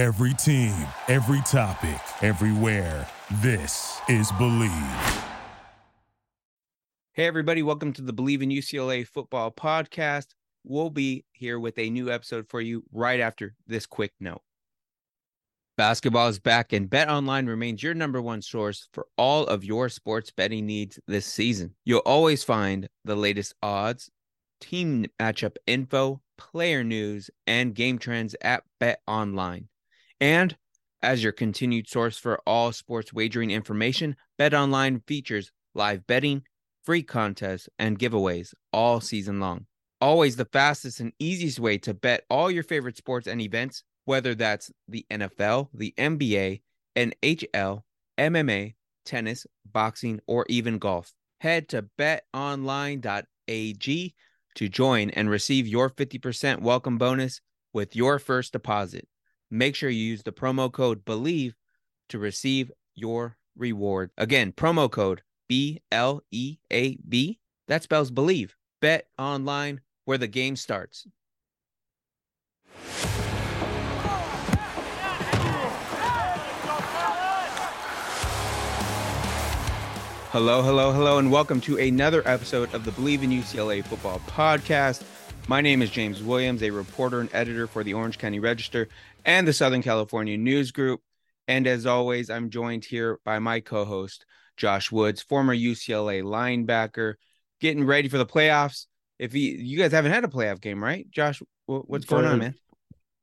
Every team, every topic, everywhere. This is Bleav. Hey, everybody, welcome to the Bleav in UCLA football podcast. We'll be here with a new episode for you right after this quick note. Basketball is back, and Bet Online remains your number one source for all of your sports betting needs this season. You'll always find the latest odds, team matchup info, player news, and game trends at Bet Online. And as your continued source for all sports wagering information, Bet Online features live betting, free contests, and giveaways all season long. Always the fastest and easiest way to bet all your favorite sports and events, whether that's the NFL, the NBA, NHL, MMA, tennis, boxing, or even golf. Head to betonline.ag to join and receive your 50% welcome bonus with your first deposit. Make sure you use the promo code BELIEVE to receive your reward. Again, promo code B L E A B. That spells believe. Bet online where the game starts. Hello, hello, hello, and welcome to another episode of the Bleav in UCLA Football Podcast. My name is James Williams, a reporter and editor for the Orange County Register and the Southern California News Group. And as always, I'm joined here by my co host, Josh Woods, former UCLA linebacker, getting ready for the playoffs. If he, you guys haven't had a playoff game, right? Josh, what's going on, man?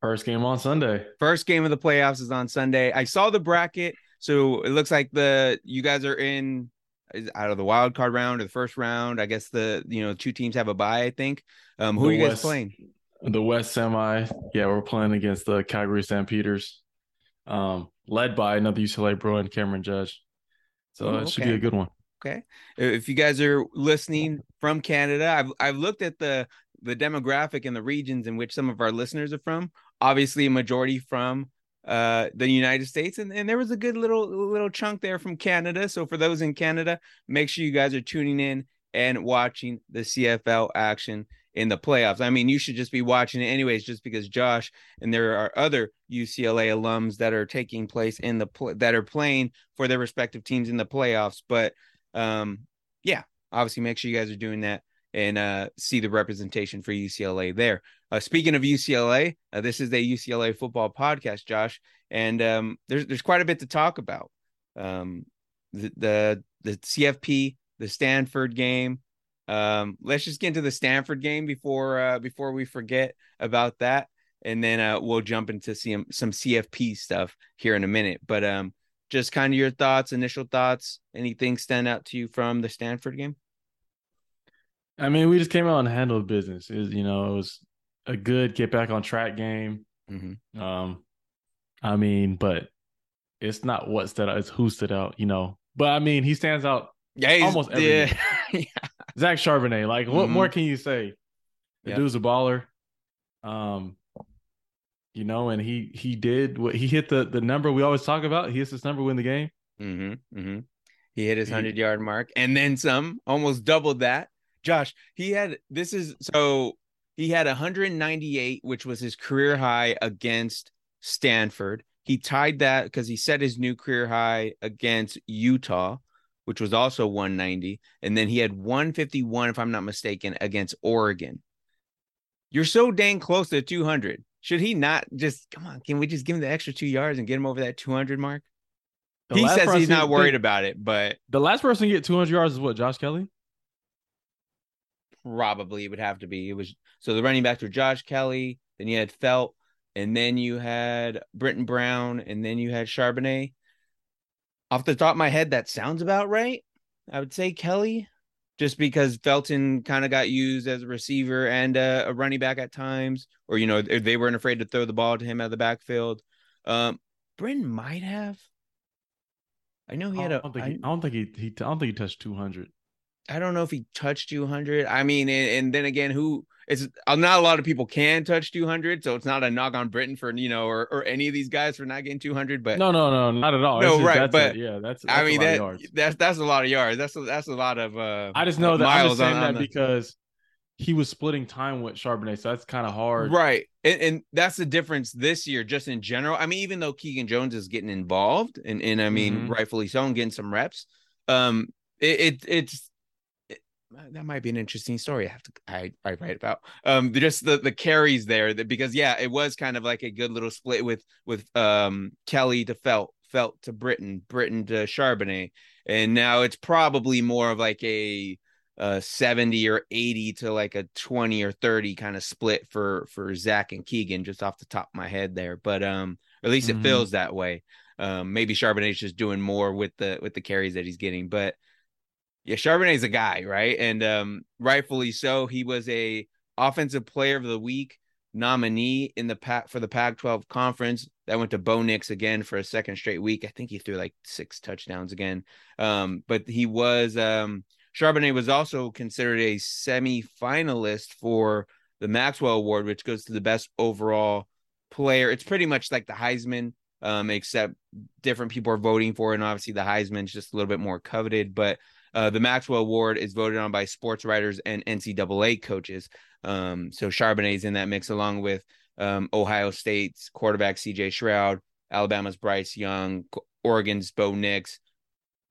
First game on Sunday. First game of the playoffs is on Sunday. I saw the bracket. So it looks like the you guys are in out of the wild card round or the first round. I guess the you know two teams have a bye. I think. Um, who the are you guys West, playing? The West semi. Yeah, we're playing against the Calgary Stampeders, um, led by another UCLA bro and Cameron Judge. So oh, it should be a good one. Okay. If you guys are listening from Canada, I've I've looked at the the demographic and the regions in which some of our listeners are from. Obviously, a majority from uh, the United States, and, and there was a good little little chunk there from Canada. So for those in Canada, make sure you guys are tuning in and watching the CFL action in the playoffs. I mean, you should just be watching it anyways, just because Josh and there are other UCLA alums that are taking place in the pl- that are playing for their respective teams in the playoffs. But um, yeah, obviously, make sure you guys are doing that and uh, see the representation for UCLA there. Uh, speaking of UCLA, uh, this is a UCLA football podcast, Josh, and um, there's there's quite a bit to talk about. Um, the, the the CFP, the Stanford game. Um, let's just get into the Stanford game before uh, before we forget about that, and then uh, we'll jump into some some CFP stuff here in a minute. But um, just kind of your thoughts, initial thoughts, anything stand out to you from the Stanford game? I mean, we just came out and handled business. It, you know, it was a good get back on track game. Mm-hmm. Um, I mean, but it's not what stood out; it's who stood out. You know, but I mean, he stands out. Yeah, almost every. Yeah. yeah. Zach Charbonnet. Like, what mm-hmm. more can you say? The yep. dude's a baller. Um, you know, and he he did what he hit the the number we always talk about. He hits this number, win the game. Mm-hmm. Mm-hmm. He hit his hundred yard mark and then some, almost doubled that. Josh, he had this is so he had 198, which was his career high against Stanford. He tied that because he set his new career high against Utah, which was also 190. And then he had 151, if I'm not mistaken, against Oregon. You're so dang close to 200. Should he not just come on? Can we just give him the extra two yards and get him over that 200 mark? The he says he's not worried about it, but the last person to get 200 yards is what Josh Kelley. probably it would have to be. It was so the running backs were Josh Kelley, then you had Felt, and then you had Brittain Brown, and then you had Charbonnet. Off the top of my head, that sounds about right. I would say Kelley, just because Felton kind of got used as a receiver and a, a, running back at times, or you know they weren't afraid to throw the ball to him out of the backfield. Um, Brittain might have. I know he had a. I don't think he. I don't think he, he. I don't think he touched two hundred. I don't know if he touched 200. I mean, and, and, then again, who it's uh, not a lot of people can touch 200, so it's not a knock on Brittain for you know or, or any of these guys for not getting 200. But no, no, no, not at all. No, right, but a, yeah, that's, that's, I mean that that's that's a lot of yards. That's a, that's a lot of. uh I just know that I'm just saying on, that the... because he was splitting time with Charbonnet, so that's kind of hard. Right. And, and, that's the difference this year, just in general. I mean, even though Keegan Jones is getting involved and, and I mean, mm-hmm. rightfully so, and getting some reps, um, it, it it's it, that might be an interesting story. I have to I, I write about um just the the carries there that because yeah, it was kind of like a good little split with with um Kelley to Felt, Felt to Brittain Brittain to Charbonnet, and now it's probably more of like a uh 70 or 80 to like a 20 or 30 kind of split for for Zach and Keegan just off the top of my head there but um at least mm-hmm. it feels that way um maybe Charbonnet's just doing more with the with the carries that he's getting but yeah Charbonnet's a guy right? And um rightfully so. He was a offensive player of the week nominee in the pack for the Pac 12 conference. That went to Bo Nix again for a second straight week. I think he threw like six touchdowns again. Um but he was um Charbonnet was also considered a semi-finalist for the Maxwell Award, which goes to the best overall player. It's pretty much like the Heisman, um, except different people are voting for it, and obviously the Heisman's just a little bit more coveted. But uh, the Maxwell Award is voted on by sports writers and NCAA coaches. Um, so Charbonnet's in that mix, along with um, Ohio State's quarterback C.J. Stroud, Alabama's Bryce Young, Oregon's Bo Nix,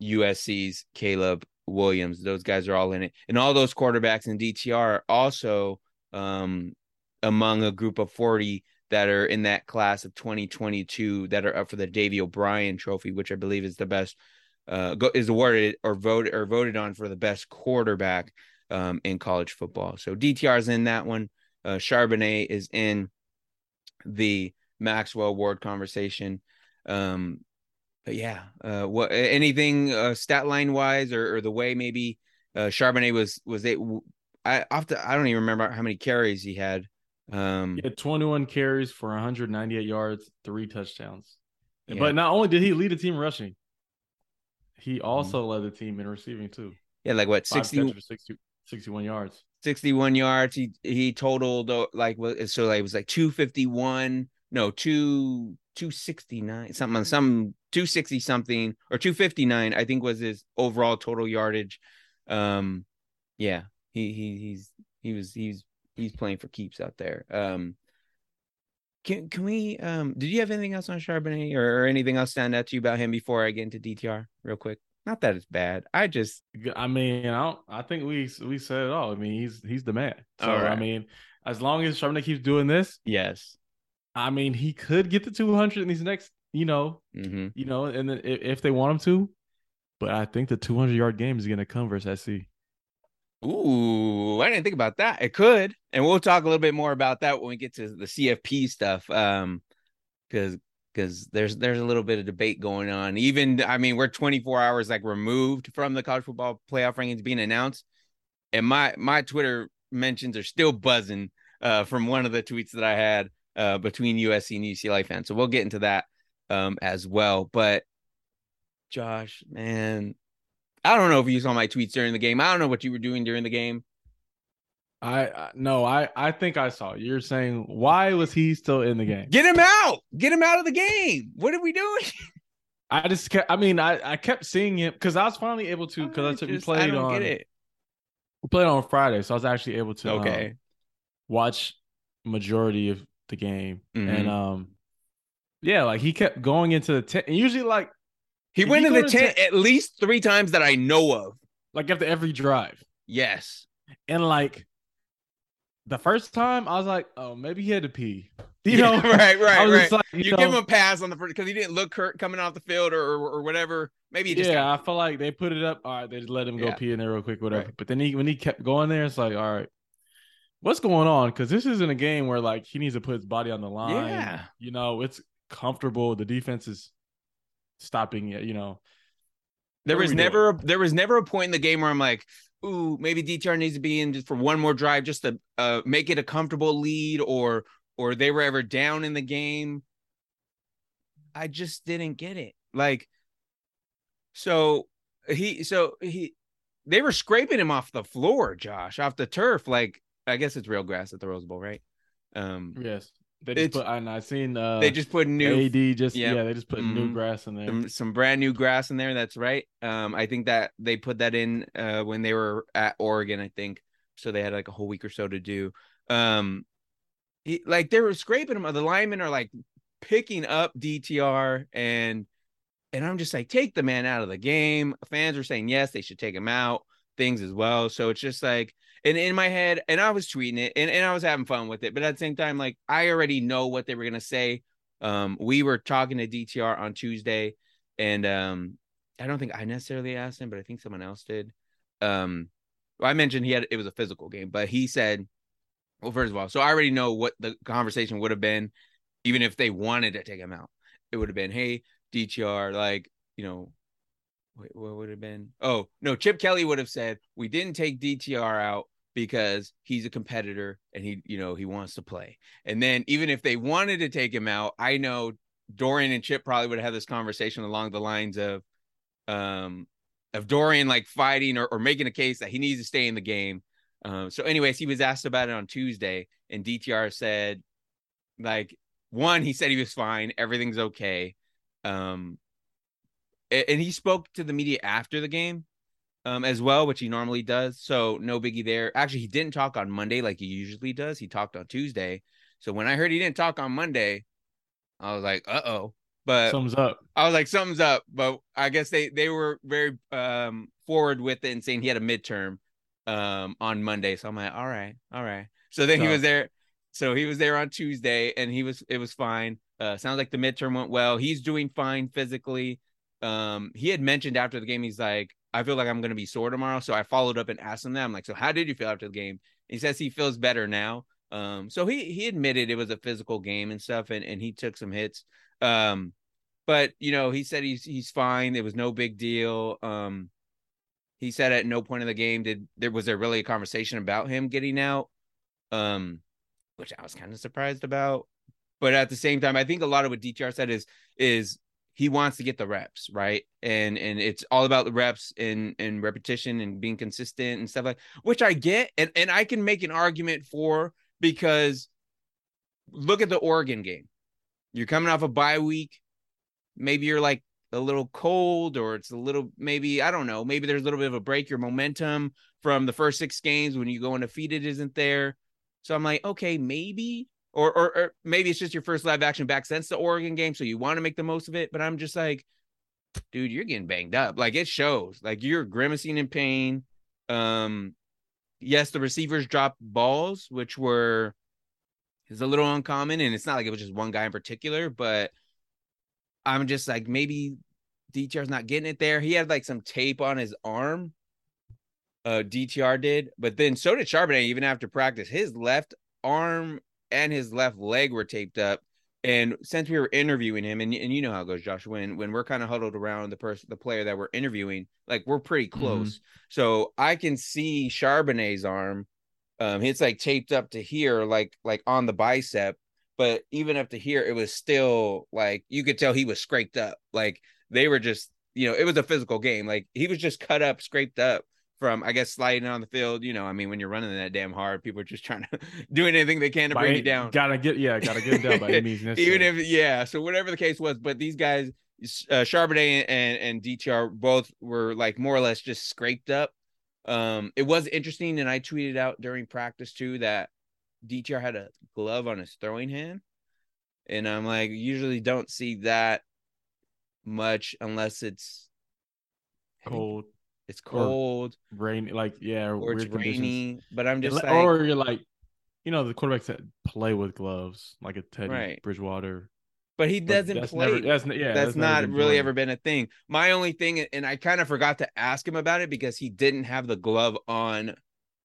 USC's Caleb Williams. Those guys are all in it. And all those quarterbacks in DTR are also um, among a group of 40 that are in that class of 2022 that are up for the Davy O'Brien trophy, which I believe is the best uh, is awarded or voted or voted on for the best quarterback um, in college football. So DTR is in that one. Uh, Charbonnet is in the Maxwell Award conversation. Um, but yeah, uh, what anything uh, stat line wise or, or the way maybe uh, Charbonnet was was it? I often I don't even remember how many carries he had. Um, he had 21 carries for 198 yards, three touchdowns. Yeah. But not only did he lead the team rushing, he mm-hmm. also mm-hmm. led the team in receiving too. Yeah, like what 60, 60 61 yards. 61 yards. He he totaled uh, like so like it was like 251, no, two 269 something some 260 something or 259 i think was his overall total yardage um yeah he he he's he was he's he's playing for keeps out there um can can we um did you have anything else on charbonnet or, or anything else stand out to you about him before i get into dtr real quick not that it's bad i just i mean i don't i think we we said it all i mean he's he's the man so right. i mean as long as charbonnet keeps doing this yes I mean, he could get to 200 in these next, you know, mm-hmm. you know, and then if, if they want him to, but I think the 200 yard game is going to come versus SC. Ooh, I didn't think about that. It could, and we'll talk a little bit more about that when we get to the CFP stuff. Um, because because there's there's a little bit of debate going on. Even I mean, we're 24 hours like removed from the college football playoff rankings being announced, and my my Twitter mentions are still buzzing uh, from one of the tweets that I had uh, between USC and UCLA fans. So we'll get into that um, as well. But Josh, man, I don't know if you saw my tweets during the game. I don't know what you were doing during the game. I no, I I think I saw. You're saying why was he still in the game? Get him out! Get him out of the game! What are we doing? I just kept. I mean, I I kept seeing him because I was finally able to because I, took we played on. We played on Friday, so I was actually able to okay um, watch majority of the game, mm-hmm. and um, yeah, like he kept going into the tent. And usually, like he went in the tent at least three times that I know of, like after every drive. Yes, and like the first time, I was like, oh, maybe he had to pee. You know, right, right, right. Like, you, you know, give him a pass on the first because he didn't look hurt coming off the field or or, or whatever. Maybe he just yeah, got... I feel like they put it up. All right, they just let him go yeah. pee in there real quick, whatever. Right. But then he when he kept going there, it's like, all right, what's going on? Because this isn't a game where like he needs to put his body on the line. Yeah. You know, it's comfortable. The defense is stopping it, you know. There was never a, there was never a point in the game where I'm like, ooh, maybe DTR needs to be in just for one more drive just to uh, make it a comfortable lead or or they were ever down in the game. I just didn't get it. Like so he so he they were scraping him off the floor, Josh, off the turf. Like I guess it's real grass at the Rose Bowl, right? Um, yes. They just put. I have seen. Uh, they just put new AD. Just yeah. yeah they just put mm-hmm. new grass in there. Some, some, brand new grass in there. That's right. Um, I think that they put that in uh when they were at Oregon. I think. so they had like a whole week or so to do. Um, he, like they were scraping him. The linemen are like picking up DTR and and I'm just like, take the man out of the game. Fans are saying yes, they should take him out. Things as well. So it's just like, and in my head, and I was tweeting it, and, and I was having fun with it, but at the same time, like I already know what they were gonna say. Um, we were talking to DTR on Tuesday, and um, I don't think I necessarily asked him, but I think someone else did. Um, well, I mentioned he had it was a physical game, but he said, well, first of all, so I already know what the conversation would have been, even if they wanted to take him out. It would have been, hey, DTR, like, you know, what would have been? Oh, no, Chip Kelly would have said, we didn't take DTR out because he's a competitor and he, you know, he wants to play. And then even if they wanted to take him out, I know Dorian and Chip probably would have this conversation along the lines of, um, of Dorian like fighting or, or making a case that he needs to stay in the game. Um, so, anyways, he was asked about it on Tuesday, and DTR said, like, one, he said he was fine, everything's okay. Um, and he spoke to the media after the game, um, as well, which he normally does. So no biggie there. Actually, he didn't talk on Monday like he usually does. He talked on Tuesday. So when I heard he didn't talk on Monday, I was like, uh oh. But sums up. I was like, something's up. But I guess they they were very um forward with it and saying he had a midterm um on Monday. So I'm like, all right, all right. So then he was there. So he was there on Tuesday and he was it was fine. Uh sounds like the midterm went well. He's doing fine physically. Um he had mentioned after the game, he's like, I feel like I'm gonna be sore tomorrow. So I followed up and asked him that. I'm like, so how did you feel after the game? He says he feels better now. Um, so he he admitted it was a physical game and stuff, and, and he took some hits. Um, but you know, he said he's he's fine. It was no big deal. Um, he said at no point in the game did there was there really a conversation about him getting out. Um, which I was kind of surprised about. But at the same time, I think a lot of what DTR said is is he wants to get the reps, right? And and it's all about the reps and and repetition and being consistent and stuff like which I get and and I can make an argument for because look at the Oregon game. You're coming off a bye week. Maybe you're like a little cold or it's a little maybe I don't know, maybe there's a little bit of a break your momentum from the first 6 games when you go undefeated isn't there. So I'm like, okay, maybe or, or, or maybe it's just your first live action back since the Oregon game, so you want to make the most of it. But I'm just like, dude, you're getting banged up. Like it shows. Like you're grimacing in pain. Um, yes, the receivers dropped balls, which were is a little uncommon, and it's not like it was just one guy in particular, but I'm just like maybe DTR's not getting it there. He had like some tape on his arm uh, DTR did, but then so did Charbonnet even after practice. His left arm and his left leg were taped up. And since we were interviewing him, and, and you know how it goes, Josh, when when we're kind of huddled around the person, the player that we're interviewing, like we're pretty mm-hmm. close. Mm-hmm. So I can see Charbonnet's arm. Um, it's like taped up to here, like like on the bicep. But even up to here, it was still like you could tell he was scraped up. Like they were just, you know, it was a physical game. Like he was just cut up, scraped up from I guess sliding on the field. You know, I mean, when you're running that damn hard, people are just trying to do anything they can to by, bring you down. Gotta get yeah, gotta get down by any means necessary. Even if yeah, so whatever the case was, but these guys, uh, Charbonnet and and DTR both were like more or less just scraped up. Um, it was interesting, and I tweeted out during practice too that DTR had a glove on his throwing hand, and I'm like, usually don't see that much unless it's cold it's cold, rainy, like yeah, or it's rainy. But I'm just like, or you're like, you know, the quarterbacks that play with gloves, like a Teddy right. Bridgewater. But he doesn't that's play. Never, that's, yeah, that's, that's not really ever been a thing. My only thing, and I kind of forgot to ask him about it because he didn't have the glove on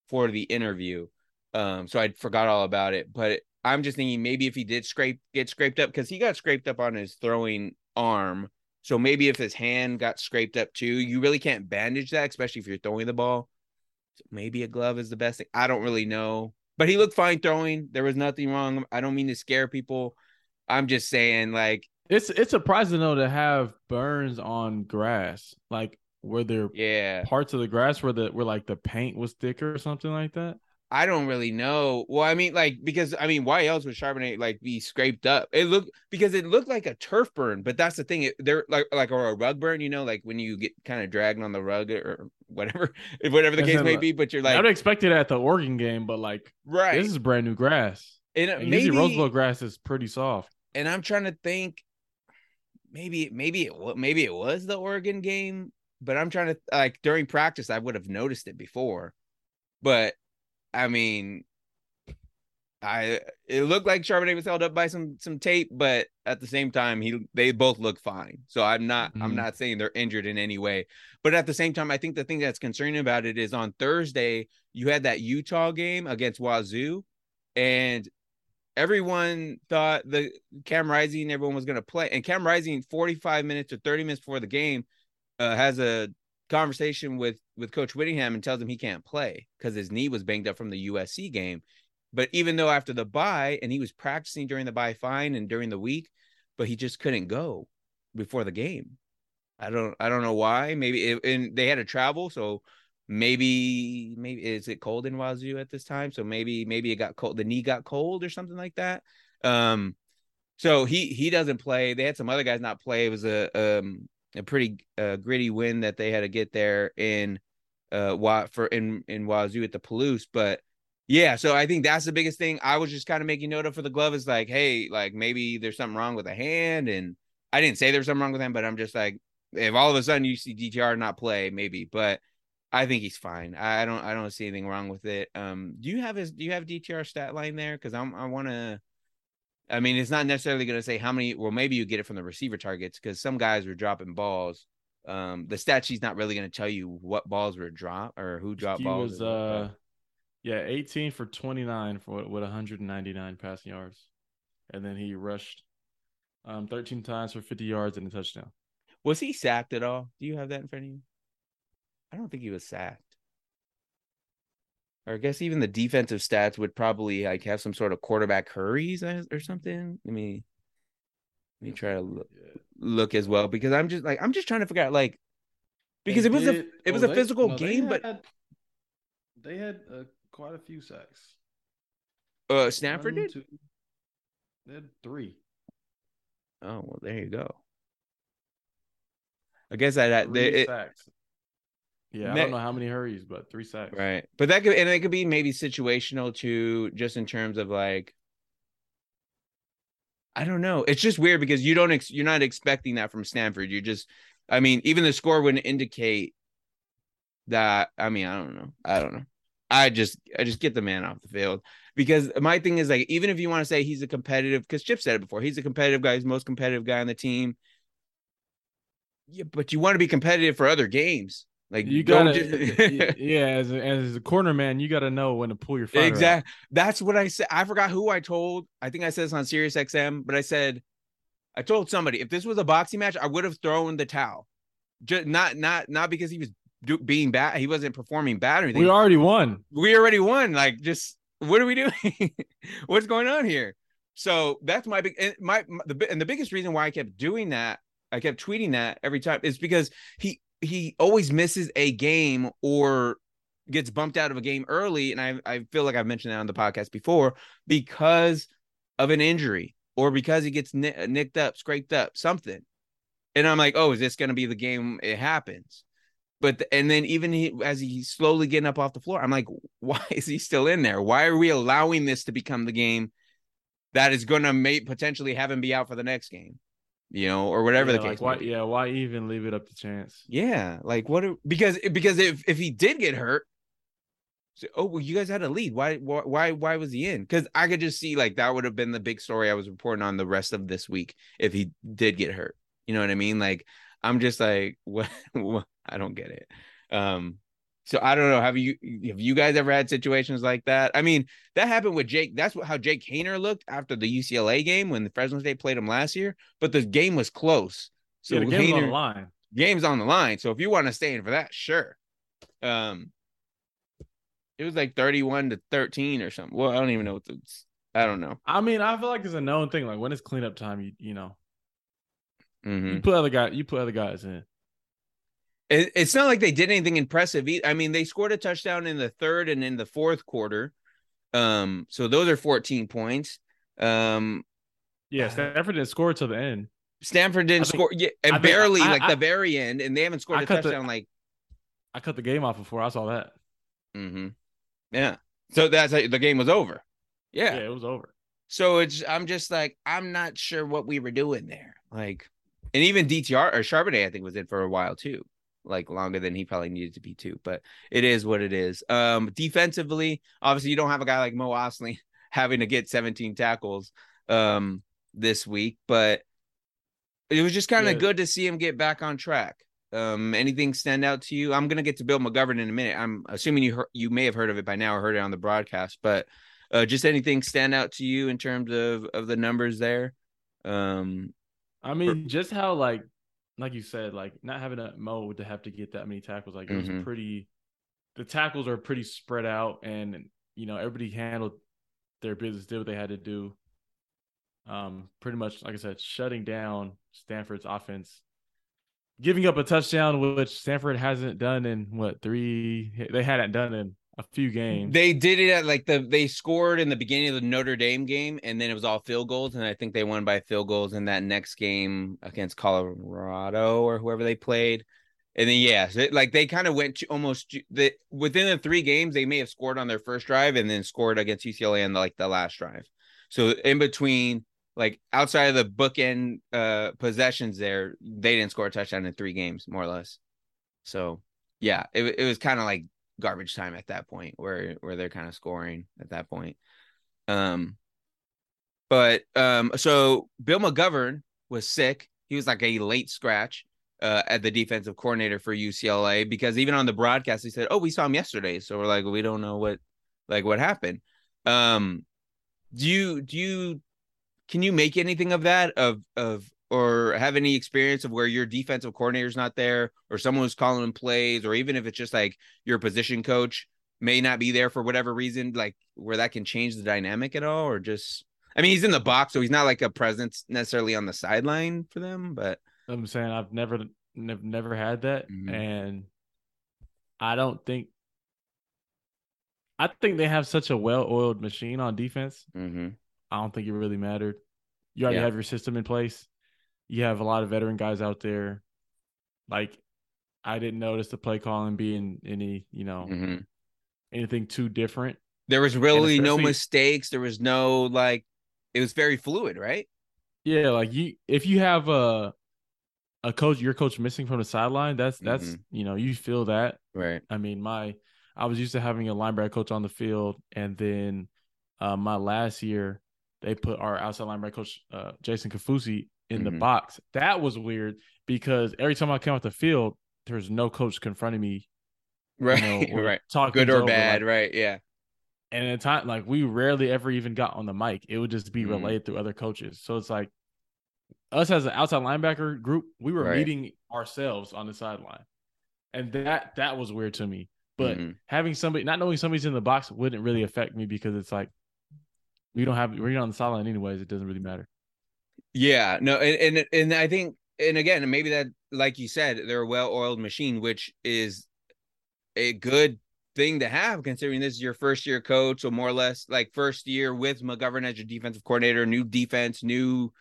for the interview. Um, so I forgot all about it. But I'm just thinking maybe if he did scrape get scraped up because he got scraped up on his throwing arm so maybe if his hand got scraped up too, you really can't bandage that, especially if you're throwing the ball. So maybe a glove is the best thing. I don't really know. But he looked fine throwing. There was nothing wrong. I don't mean to scare people. I'm just saying, like it's it's surprising though to have burns on grass, like where there yeah parts of the grass where the where like the paint was thicker or something like that. I don't really know. Well, I mean, like because I mean, why else would Charbonnet like be scraped up? It looked because it looked like a turf burn, but that's the thing. It, they're like like or a rug burn, you know, like when you get kind of dragged on the rug or whatever, whatever the case may be. But you're like, I'd expect it at the Oregon game, but like, right, this is brand new grass. And, uh, and maybe, usually Rose Bowl grass is pretty soft. And I'm trying to think, maybe maybe it maybe it was the Oregon game, but I'm trying to like during practice I would have noticed it before, but I mean, I it looked like Charbonnet was held up by some some tape, but at the same time, he they both look fine. So I'm not mm-hmm. I'm not saying they're injured in any way. But at the same time, I think the thing that's concerning about it is on Thursday you had that Utah game against Wazoo, and everyone thought the Cam Rising everyone was going to play, and Cam Rising 45 minutes or 30 minutes before the game uh, has a conversation with with Coach Whittingham and tells him he can't play because his knee was banged up from the USC game. But even though after the bye and he was practicing during the bye fine and during the week, but he just couldn't go before the game. I don't I don't know why. Maybe it, and they had to travel, so maybe maybe is it cold in Wazoo at this time? So maybe maybe it got cold. The knee got cold or something like that. Um, so he he doesn't play. They had some other guys not play. It was a um a pretty uh, gritty win that they had to get there in uh for in in Wazoo at the Palouse, but yeah, so I think that's the biggest thing. I was just kind of making note of for the glove is like, hey, like maybe there's something wrong with the hand, and I didn't say there's something wrong with him, but I'm just like, if all of a sudden you see DTR not play, maybe, but I think he's fine. I don't I don't see anything wrong with it. Um, do you have his do you have DTR stat line there? Because I'm I want to I mean, it's not necessarily going to say how many. Well, maybe you get it from the receiver targets because some guys were dropping balls. Um, the stat sheet's not really going to tell you what balls were dropped or who dropped he balls. Was, uh, yeah, 18 for 29 for with 199 passing yards, and then he rushed um 13 times for 50 yards and a touchdown. Was he sacked at all? Do you have that in front of you? I don't think he was sacked or I guess even the defensive stats would probably like have some sort of quarterback hurries or something. Let me let me try to look, look as well because I'm just like I'm just trying to figure out like because they it was did, a it was oh, a physical no, game, had, but they had uh, quite a few sacks. Uh, Stanford One, did. Two, they had three. Oh well, there you go. I guess I they, it, sacks. Yeah, I don't know how many hurries, but three sacks. Right, but that could and it could be maybe situational too, just in terms of like, I don't know. It's just weird because you don't ex- you're not expecting that from Stanford. You just, I mean, even the score wouldn't indicate that. I mean, I don't know. I don't know. I just I just get the man off the field because my thing is like even if you want to say he's a competitive because Chip said it before he's a competitive guy he's the most competitive guy on the team yeah but you want to be competitive for other games like you gotta, just... Uh, uh, yeah. As a, as a corner man, you got to know when to pull your fighter exactly. Out. That's what I said. I forgot who I told. I think I said this on Sirius XM, but I said, I told somebody if this was a boxing match, I would have thrown the towel. Just not not not because he was do, being bad. He wasn't performing bad or anything. We already won. We already won. Like just what are we doing? What's going on here? So that's my big and my, my the and the biggest reason why I kept doing that I kept tweeting that every time is because he he always misses a game or gets bumped out of a game early. And I, I feel like I've mentioned that on the podcast before because of an injury or because he gets nicked up, scraped up, something. And I'm like, oh, is this going to be the game it happens? But the, and then even he, as he's slowly getting up off the floor, I'm like, why is he still in there? Why are we allowing this to become the game that is going to potentially have him be out for the next game? You know, or whatever yeah, the case. Like why, yeah, why even leave it up to chance? Yeah, like what? Because because if if he did get hurt, so, oh well, you guys had a lead. Why why why was he in? Because I could just see like that would have been the big story I was reporting on the rest of this week if he did get hurt. You know what I mean? Like I'm just like what, what I don't get it. Um, so I don't know. Have you have you guys ever had situations like that? I mean, that happened with Jake. That's what, how Jake Haener looked after the UCLA game when the Fresno State played him last year. But the game was close. So yeah, the game's Haener, on the line. Game's on the line. So if you want to stay in for that, sure. Um, it was like thirty-one to thirteen or something. Well, I don't even know what the. I don't know. I mean, I feel like it's a known thing. Like when it's cleanup time, you you know, mm-hmm. you put other guy, you put other guys in it's not like they did anything impressive. I mean, they scored a touchdown in the third and in the fourth quarter. Um, so those are 14 points. Um, yeah, Stanford didn't score till the end. Stanford didn't think, score, yeah, and think, barely I, like I, the very end, and they haven't scored I a touchdown. The, like, I cut the game off before I saw that. Mm-hmm. Yeah. So that's the game was over. Yeah. Yeah, it was over. So it's I'm just like I'm not sure what we were doing there. Like, and even DTR or Charbonnet I think was in for a while too, like longer than he probably needed to be too. But it is what it is. Um, defensively, obviously you don't have a guy like Mo Ostley having to get 17 tackles um this week, but it was just kind of yeah. good to see him get back on track. Um, anything stand out to you? I'm gonna get to Bill McGovern in a minute. I'm assuming you heard, you may have heard of it by now or heard it on the broadcast, but uh, just anything stand out to you in terms of of the numbers there? Um, I mean, for- just how like like you said, like not having a mode to have to get that many tackles, like it was mm-hmm. pretty. The tackles are pretty spread out, and you know everybody handled their business, did what they had to do. Um, pretty much, like I said, shutting down Stanford's offense giving up a touchdown, which Stanford hasn't done in what three? They hadn't done in a few games. They did it at like the they scored in the beginning of the Notre Dame game, and then it was all field goals, and I think they won by field goals in that next game against Colorado or whoever they played. And then yeah, so like they kind of went to almost the within the three games they may have scored on their first drive and then scored against UCLA in the, like the last drive. So in between like outside of the bookend uh possessions there, they didn't score a touchdown in three games, more or less. So yeah, it it was kind of like garbage time at that point where where they're kind of scoring at that point. Um but um so Bill McGovern was sick. He was like a late scratch uh at the defensive coordinator for UCLA because even on the broadcast he said, "Oh, we saw him yesterday." So we're like, "We don't know what like what happened." Um do you do you can you make anything of that of of or have any experience of where your defensive coordinator's not there or someone who's calling plays or even if it's just like your position coach may not be there for whatever reason like where that can change the dynamic at all or just I mean he's in the box so he's not like a presence necessarily on the sideline for them but I'm saying I've never never, never had that mm-hmm. and I don't think I think they have such a well-oiled machine on defense. Mm-hmm. I don't think it really mattered. You already yeah. have your system in place. You have a lot of veteran guys out there. Like, I didn't notice the play calling being any, you know, mm-hmm. anything too different. There was really no mistakes. There was no like, it was very fluid, right? Yeah, like you, if you have a a coach, your coach missing from the sideline, that's that's mm-hmm. you know you feel that, right? I mean, my I was used to having a linebacker coach on the field, and then uh, my last year they put our outside linebacker coach uh, Jason Kaufusi in mm-hmm. the box. That was weird because every time I came off the field, there was no coach confronting me. Right, you know, right. Talking good or bad, like, right? Yeah. And at time, like we rarely ever even got on the mic. It would just be mm-hmm. relayed through other coaches. So it's like us as an outside linebacker group, we were right. meeting ourselves on the sideline, and that that was weird to me. But mm-hmm. having somebody, not knowing somebody's in the box, wouldn't really affect me because it's like we don't have we're on the sideline anyways. It doesn't really matter. Yeah, no, and and, and I think, and again, maybe that, like you said, they're a well-oiled machine, which is a good thing to have considering this is your first year coach, so more or less like first year with McGovern as your defensive coordinator, new defense, new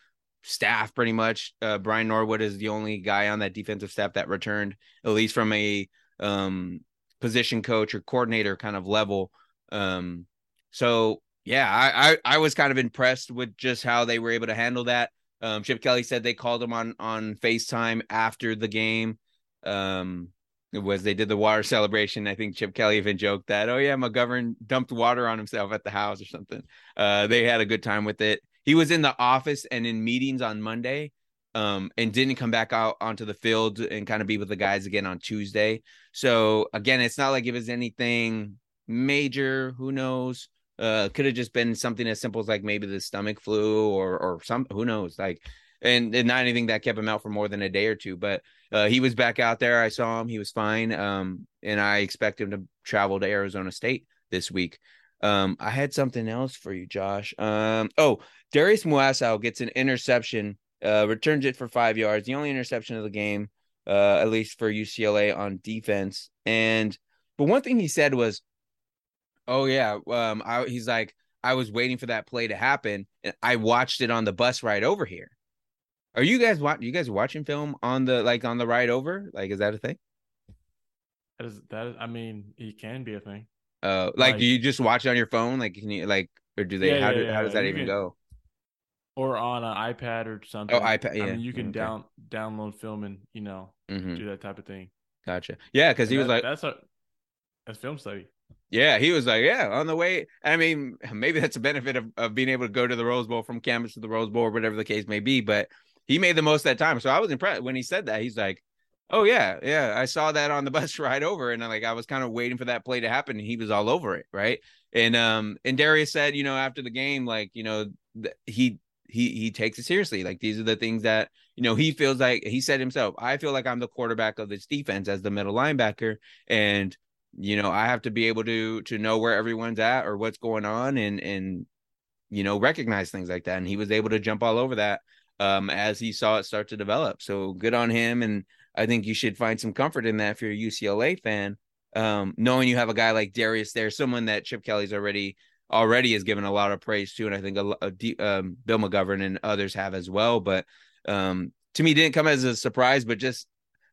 staff, pretty much. Uh, Brian Norwood is the only guy on that defensive staff that returned, at least from a um, position coach or coordinator kind of level. Um, so yeah, I, I, I was kind of impressed with just how they were able to handle that. Um, Chip Kelly said they called him on on Facetime after the game. Um, it was they did the water celebration. I think Chip Kelly even joked that, oh yeah, McGovern dumped water on himself at the house or something. Uh, they had a good time with it. He was in the office and in meetings on Monday, um, and didn't come back out onto the field and kind of be with the guys again on Tuesday. So again, it's not like it was anything major. Who knows? Uh, could have just been something as simple as like maybe the stomach flu or or some who knows like and, and not anything that kept him out for more than a day or two. But uh, he was back out there. I saw him. He was fine. Um, and I expect him to travel to Arizona State this week. Um, I had something else for you, Josh. Um, oh, Darius Muasau gets an interception, uh, returns it for five yards, the only interception of the game, uh, at least for UCLA on defense. And but one thing he said was Oh yeah. Um, I, he's like, I was waiting for that play to happen, and I watched it on the bus ride over here. Are you guys watching? You guys watching film on the like on the ride over? Like, is that a thing? That is that. Is, I mean, it can be a thing. Uh, like, like, do you just watch it on your phone? Like, can you like, or do they? Yeah, how, yeah, do, yeah. how does that you even can, go? Or on an iPad or something. Oh, iPad. Yeah, I mean, you can okay. down download film and you know mm-hmm. do that type of thing. Gotcha. Yeah, because he was like, that's a that's film study. Yeah, he was like, yeah, on the way. I mean, maybe that's a benefit of, of being able to go to the Rose Bowl from campus to the Rose Bowl or whatever the case may be. But he made the most that time. So I was impressed when he said that. He's like, oh yeah, yeah, I saw that on the bus ride over, and like I was kind of waiting for that play to happen, and he was all over it, right? And um, and Darius said, you know, after the game, like you know, th- he he he takes it seriously. Like these are the things that you know he feels like he said himself. I feel like I'm the quarterback of this defense as the middle linebacker, and you know i have to be able to to know where everyone's at or what's going on and and you know recognize things like that. And he was able to jump all over that um as he saw it start to develop. So good on him. And i think you should find some comfort in that if you're a ucla fan um knowing you have a guy like darius there someone that chip kelly's already already has given a lot of praise to. And i think a, a um, bill mcgovern and others have as well. But um to me didn't come as a surprise but just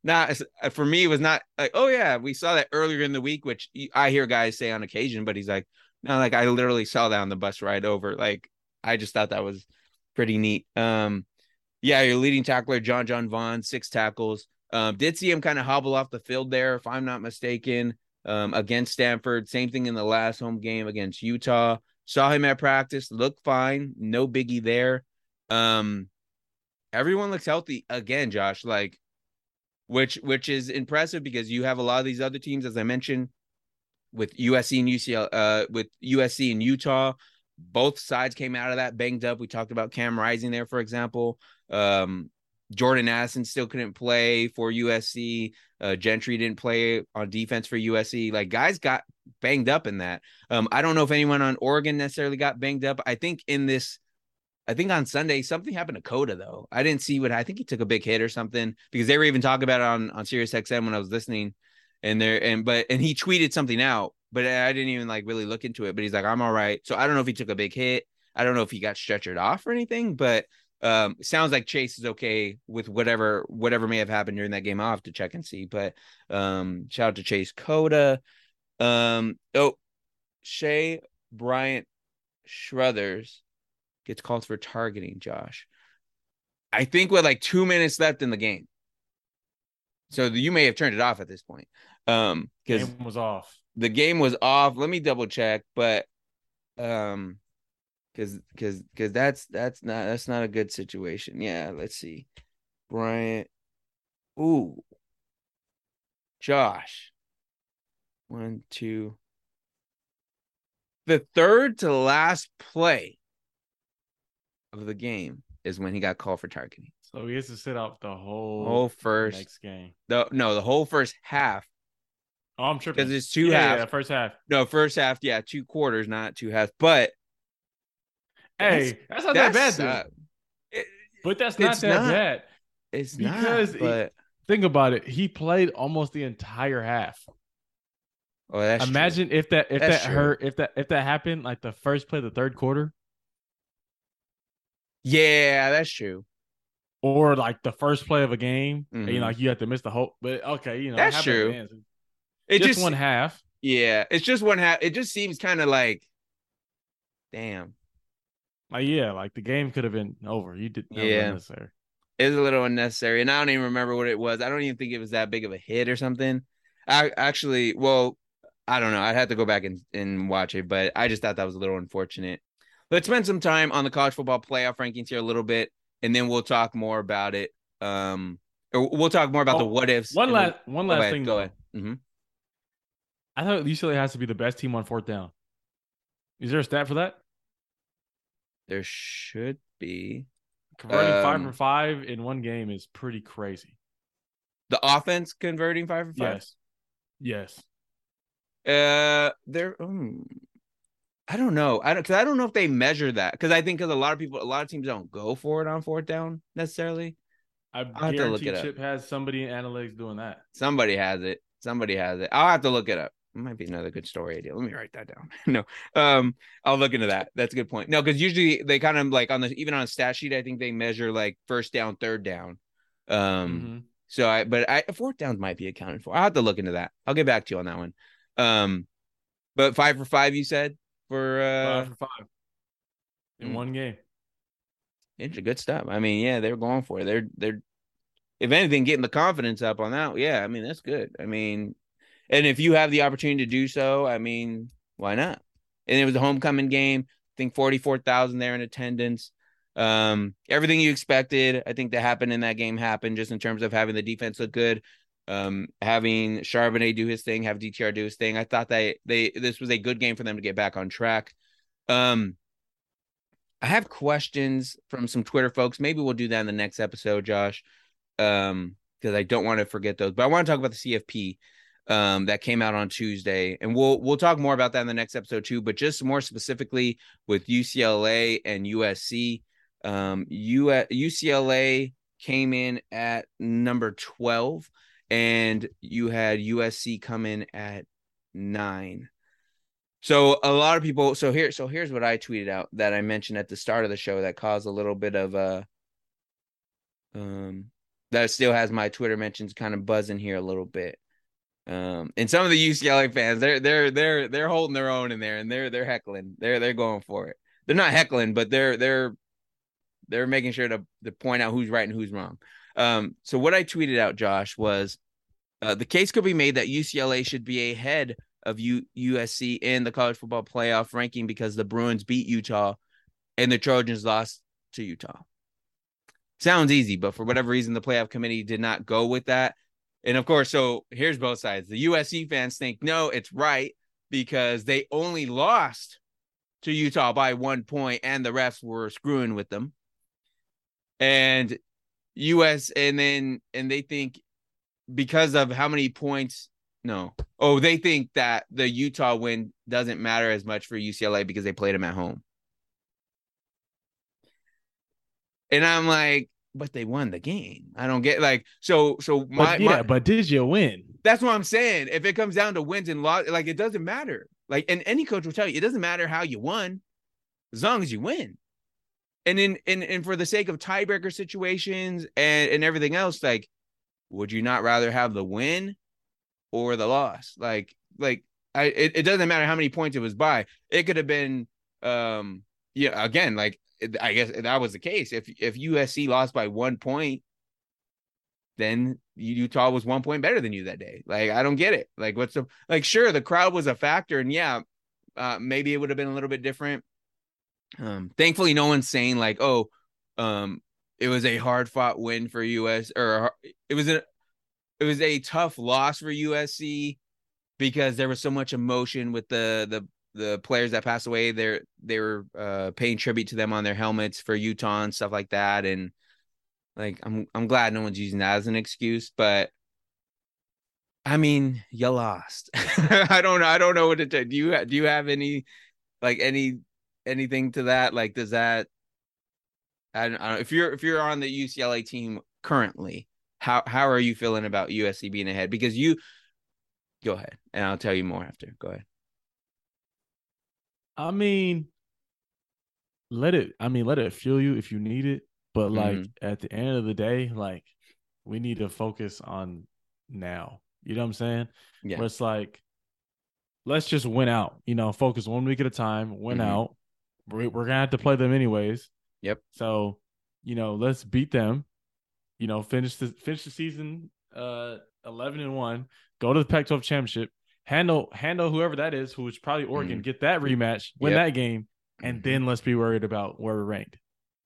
not uh, for me it was not like oh yeah we saw that earlier in the week which i hear guys say on occasion but he's like no like i literally saw that on the bus ride over. Like i just thought that was pretty neat. Um yeah your leading tackler john john vaughn six tackles. Um did see him kind of hobble off the field there if i'm not mistaken um against stanford. Same thing in the last home game against utah. Saw him at practice looked fine no biggie there. Um everyone looks healthy again josh. Like which which is impressive because you have a lot of these other teams, as I mentioned, with USC and UCL, uh, with USC and Utah. Both sides came out of that banged up. We talked about Cam Rising there, for example. Um, Jordan Addison still couldn't play for USC. Uh, Gentry didn't play on defense for USC. Like guys got banged up in that. Um, I don't know if anyone on Oregon necessarily got banged up. I think in this I think on Sunday something happened to Cota though. I didn't see what I think he took a big hit or something because they were even talking about it on on Sirius XM when I was listening. And there and but and he tweeted something out, but I didn't even like really look into it. But he's like, I'm all right. So I don't know if he took a big hit. I don't know if he got stretchered off or anything, but um sounds like Chase is okay with whatever whatever may have happened during that game. I'll have to check and see. But um shout out to Chase Cota. Um oh Shea Bryant Schrothers gets called for targeting Josh. I think with like two minutes left in the game. So you may have turned it off at this point. Um, because game was off. The game was off. Let me double check, but um, because because because that's that's not that's not a good situation. Yeah, let's see. Bryant. Ooh. Josh. One, two. The third to last play of the game is when he got called for targeting. So he has to sit out the whole whole first next game. The no, the whole first half. Oh, I'm tripping because it's two yeah, halves. Yeah, first half. No, first half. Yeah, two quarters, not two halves. But hey, that's, that's not that's, that bad. Uh, it, but that's not that not, bad. It's because not, but think about it. He played almost the entire half. Oh, that's imagine true. if that if that's that hurt if that if that happened like the first play the third quarter. Yeah, that's true. Or like the first play of a game, mm-hmm. and, you know, like you have to miss the whole. But okay, you know that's true. It just, just one half. Yeah, it's just one half. It just seems kind of like, damn. Like yeah, like the game could have been over. You did. Yeah, unnecessary. It was a little unnecessary, and I don't even remember what it was. I don't even think it was that big of a hit or something. I actually, well, I don't know. I'd have to go back and, and watch it, but I just thought that was a little unfortunate. Let's spend some time on the college football playoff rankings here a little bit, and then we'll talk more about it. Um, or we'll talk more about oh, the what ifs. One last, one last thing. Go ahead. Mm-hmm. I thought UCLA has to be the best team on fourth down. Is there a stat for that? There should be. Converting um, five for five in one game is pretty crazy. The offense converting five for five. Yes. Yes. Uh, there. Um, I don't know. I don't because I don't know if they measure that because I think because a lot of people, a lot of teams don't go for it on fourth down necessarily. I I'll have to look it Chip up. has somebody in analytics doing that. Somebody has it. Somebody has it. I'll have to look it up. might be another good story idea. Let me write that down. no, um, I'll look into that. That's a good point. No, because usually they kind of like on the even on a stat sheet, I think they measure like first down, third down. Um, mm-hmm. so I, but I fourth downs might be accounted for. I'll have to look into that. I'll get back to you on that one. Um, but five for five, you said for uh five for five in mm. one game. It's a good stuff. I mean, yeah, they're going for it. They're they're if anything, getting the confidence up on that. Yeah, I mean that's good. I mean, and if you have the opportunity to do so, I mean, why not? And it was a homecoming game. I think forty four thousand there in attendance. Um, everything you expected, I think, that happened in that game happened. Just in terms of having the defense look good, um, having Charbonnet do his thing, have DTR do his thing. I thought that they this was a good game for them to get back on track. Um, I have questions from some Twitter folks. Maybe we'll do that in the next episode, Josh um, because I don't want to forget those. But I want to talk about the CFP um, that came out on Tuesday, and we'll we'll talk more about that in the next episode too. But just more specifically with UCLA and USC, um, U- UCLA came in at number twelve, and you had USC come in at nine. So a lot of people. So here, so here's what I tweeted out that I mentioned at the start of the show that caused a little bit of a um that still has my Twitter mentions kind of buzzing here a little bit. Um, and some of the UCLA fans, they're they're they're they're holding their own in there, and they're they're heckling. They're they're going for it. They're not heckling, but they're they're they're making sure to to point out who's right and who's wrong. Um, so what I tweeted out, Josh, was uh, the case could be made that UCLA should be ahead of U- USC in the college football playoff ranking because the Bruins beat Utah and the Trojans lost to Utah. Sounds easy, but for whatever reason, the playoff committee did not go with that. And of course, so here's both sides. The USC fans think no, it's right because they only lost to Utah by one point, and the refs were screwing with them. And US, and then and they think because of how many points. No, oh, they think that the Utah win doesn't matter as much for UCLA because they played them at home. And I'm like, but they won the game. I don't get like so so my but yeah, my, but did you win? That's what I'm saying. If it comes down to wins and loss, like it doesn't matter. Like and any coach will tell you, it doesn't matter how you won, as long as you win. And in and, and for the sake of tiebreaker situations and, and everything else, like, would you not rather have the win or the loss? Like, like I it, it doesn't matter how many points it was by. It could have been um yeah, again, like I guess that was the case. If if USC lost by one point, then Utah was one point better than you that day. Like I don't get it. Like what's the like? Sure, the crowd was a factor, and yeah, uh, maybe it would have been a little bit different. Um, thankfully, no one's saying like, oh, um, it was a hard fought win for US, or it was a it was a tough loss for USC because there was so much emotion with the the the players that passed away, they're they were uh, paying tribute to them on their helmets for Utah and stuff like that. And like I'm I'm glad no one's using that as an excuse, but I mean, you lost. I don't know. I don't know what to tell. Do you do you have any like any anything to that? Like, does that I don't, I don't if you're if you're on the UCLA team currently, how how are you feeling about USC being ahead? Because you go ahead, and I'll tell you more after. Go ahead. I mean, let it. I mean, let it fuel you if you need it. But like mm-hmm. at the end of the day, like we need to focus on now. You know what I'm saying? Yeah. Where it's like, let's just win out. You know, focus one week at a time. Win mm-hmm. out. We're, we're gonna have to play them anyways. Yep. So, you know, let's beat them. You know, finish the finish the season uh 11 and 1, go to the Pac-12 championship, handle handle whoever that is, who is probably Oregon, mm. get that rematch, win yep. that game, and mm-hmm. then let's be worried about where we're ranked.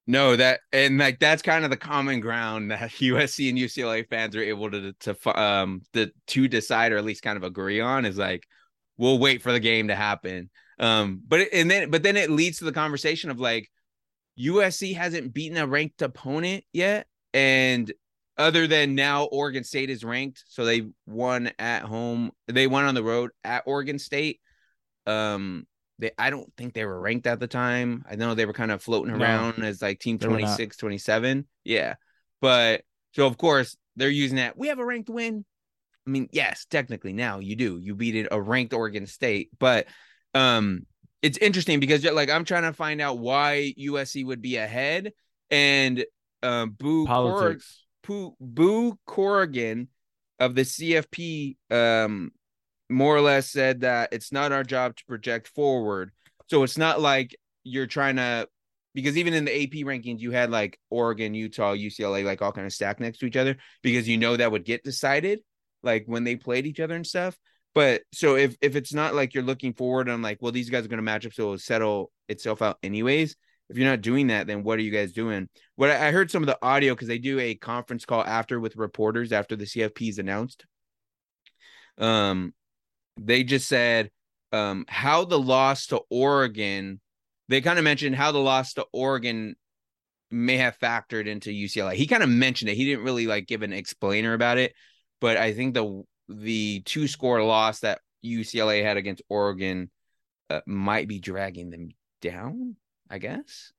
No, that and like that's kind of the common ground that USC and UCLA fans are able to to um the to decide or at least kind of agree on is like we'll wait for the game to happen. Um, but and then but then it leads to the conversation of like USC hasn't beaten a ranked opponent yet, and other than now Oregon State is ranked, so they won at home. They won on the road at Oregon State. Um, they I don't think they were ranked at the time. I know they were kind of floating around no, as like team 26, 27. Yeah. But so of course they're using that. We have a ranked win. I mean, yes, technically now you do. You beat it a ranked Oregon State, but um, it's interesting because like I'm trying to find out why USC would be ahead, and uh, Boo Politics. Cor- Boo Corrigan of the CFP um more or less said that it's not our job to project forward. So it's not like you're trying to because even in the AP rankings, you had like Oregon, Utah, UCLA, like all kind of stacked next to each other because you know that would get decided like when they played each other and stuff. But so if if it's not like you're looking forward and I'm like, well, these guys are going to match up, so it'll settle itself out anyways. If you're not doing that, then what are you guys doing? What I heard some of the audio because they do a conference call after with reporters after the CFP is announced. Um, they just said um how the loss to Oregon. They kind of mentioned how the loss to Oregon may have factored into UCLA. He kind of mentioned it. He didn't really like give an explainer about it, but I think the the two score loss that UCLA had against Oregon uh, might be dragging them down. I guess.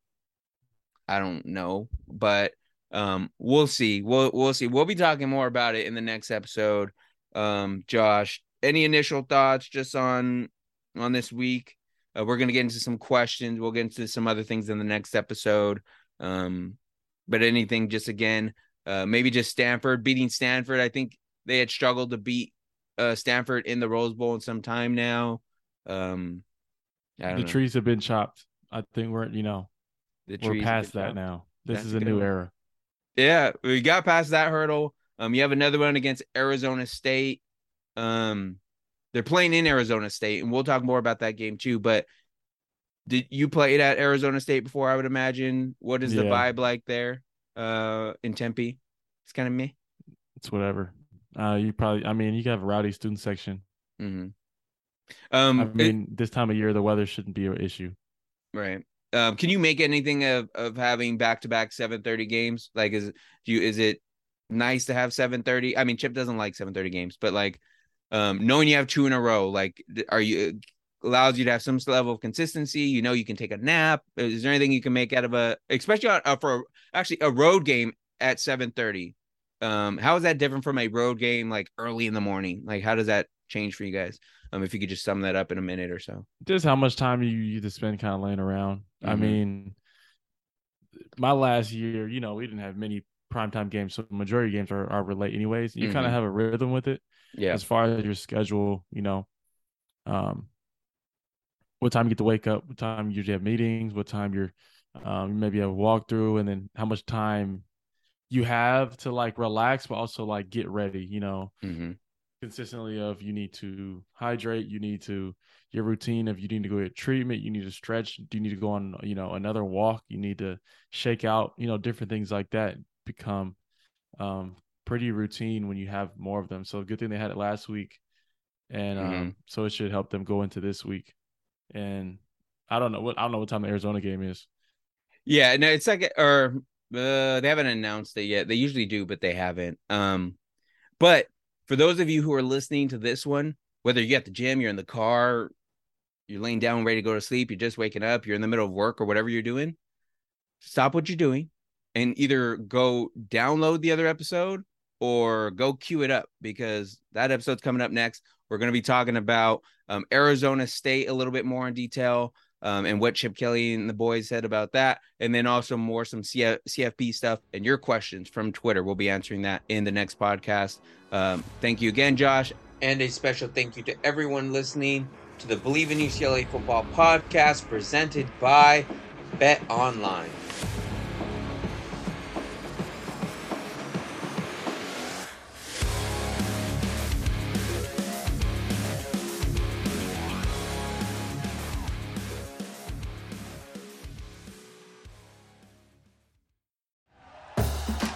I don't know, but um, we'll see. We'll we'll see. We'll be talking more about it in the next episode. Um, Josh, any initial thoughts just on on this week? Uh, we're gonna get into some questions. We'll get into some other things in the next episode. Um, but anything, just again, uh, maybe just Stanford beating Stanford. I think they had struggled to beat uh, Stanford in the Rose Bowl in some time now. Um, the know. trees have been chopped. I think we're you know the we're past that chopped. now. This That's is a new one. era. Yeah, we got past that hurdle. Um, you have another one against Arizona State. Um, they're playing in Arizona State, and we'll talk more about that game too. But did you play it at Arizona State before? I would imagine. What is yeah. the vibe like there? Uh, in Tempe, it's kind of me. It's whatever. Uh, you probably. I mean, you have a rowdy student section. Mm-hmm. Um, I mean, it, this time of year, the weather shouldn't be an issue. Right. Um, can you make anything of of having back to back seven thirty games? Like, is do you is it nice to have seven thirty? I mean, Chip doesn't like seven thirty games, but like, um, knowing you have two in a row, like, are you allows you to have some level of consistency? You know, you can take a nap. Is there anything you can make out of a, especially uh, for actually a road game at seven thirty? Um, how is that different from a road game like early in the morning? Like, how does that change for you guys? Um, if you could just sum that up in a minute or so. Just how much time you you to spend kind of laying around. Mm-hmm. I mean, my last year, you know, we didn't have many primetime games, so majority of games are, are late anyways. You mm-hmm. kind of have a rhythm with it. Yeah. As far as your schedule, you know, um, what time you get to wake up, what time you usually have meetings, what time you're um, maybe have a walkthrough, and then how much time you have to like relax, but also like get ready, you know, mm-hmm. consistently of you need to hydrate, you need to your routine of you need to go get treatment, you need to stretch, do you need to go on, you know, another walk, you need to shake out, you know, different things like that become um pretty routine when you have more of them. So good thing they had it last week. And um mm-hmm. so it should help them go into this week. And I don't know what I don't know what time the Arizona game is. Yeah, no, it's like or uh, they haven't announced it yet. They usually do, but they haven't. Um, but for those of you who are listening to this one, whether you're at the gym, you're in the car, you're laying down ready to go to sleep, you're just waking up, you're in the middle of work or whatever you're doing, stop what you're doing and either go download the other episode or go queue it up because that episode's coming up next. We're going to be talking about um, Arizona State a little bit more in detail um, and what Chip Kelly and the boys said about that. And then also more some CF- CFP stuff and your questions from Twitter. We'll be answering that in the next podcast. Um, thank you again, Josh. And a special thank you to everyone listening to the Bleav in UCLA Football podcast presented by Bet Online.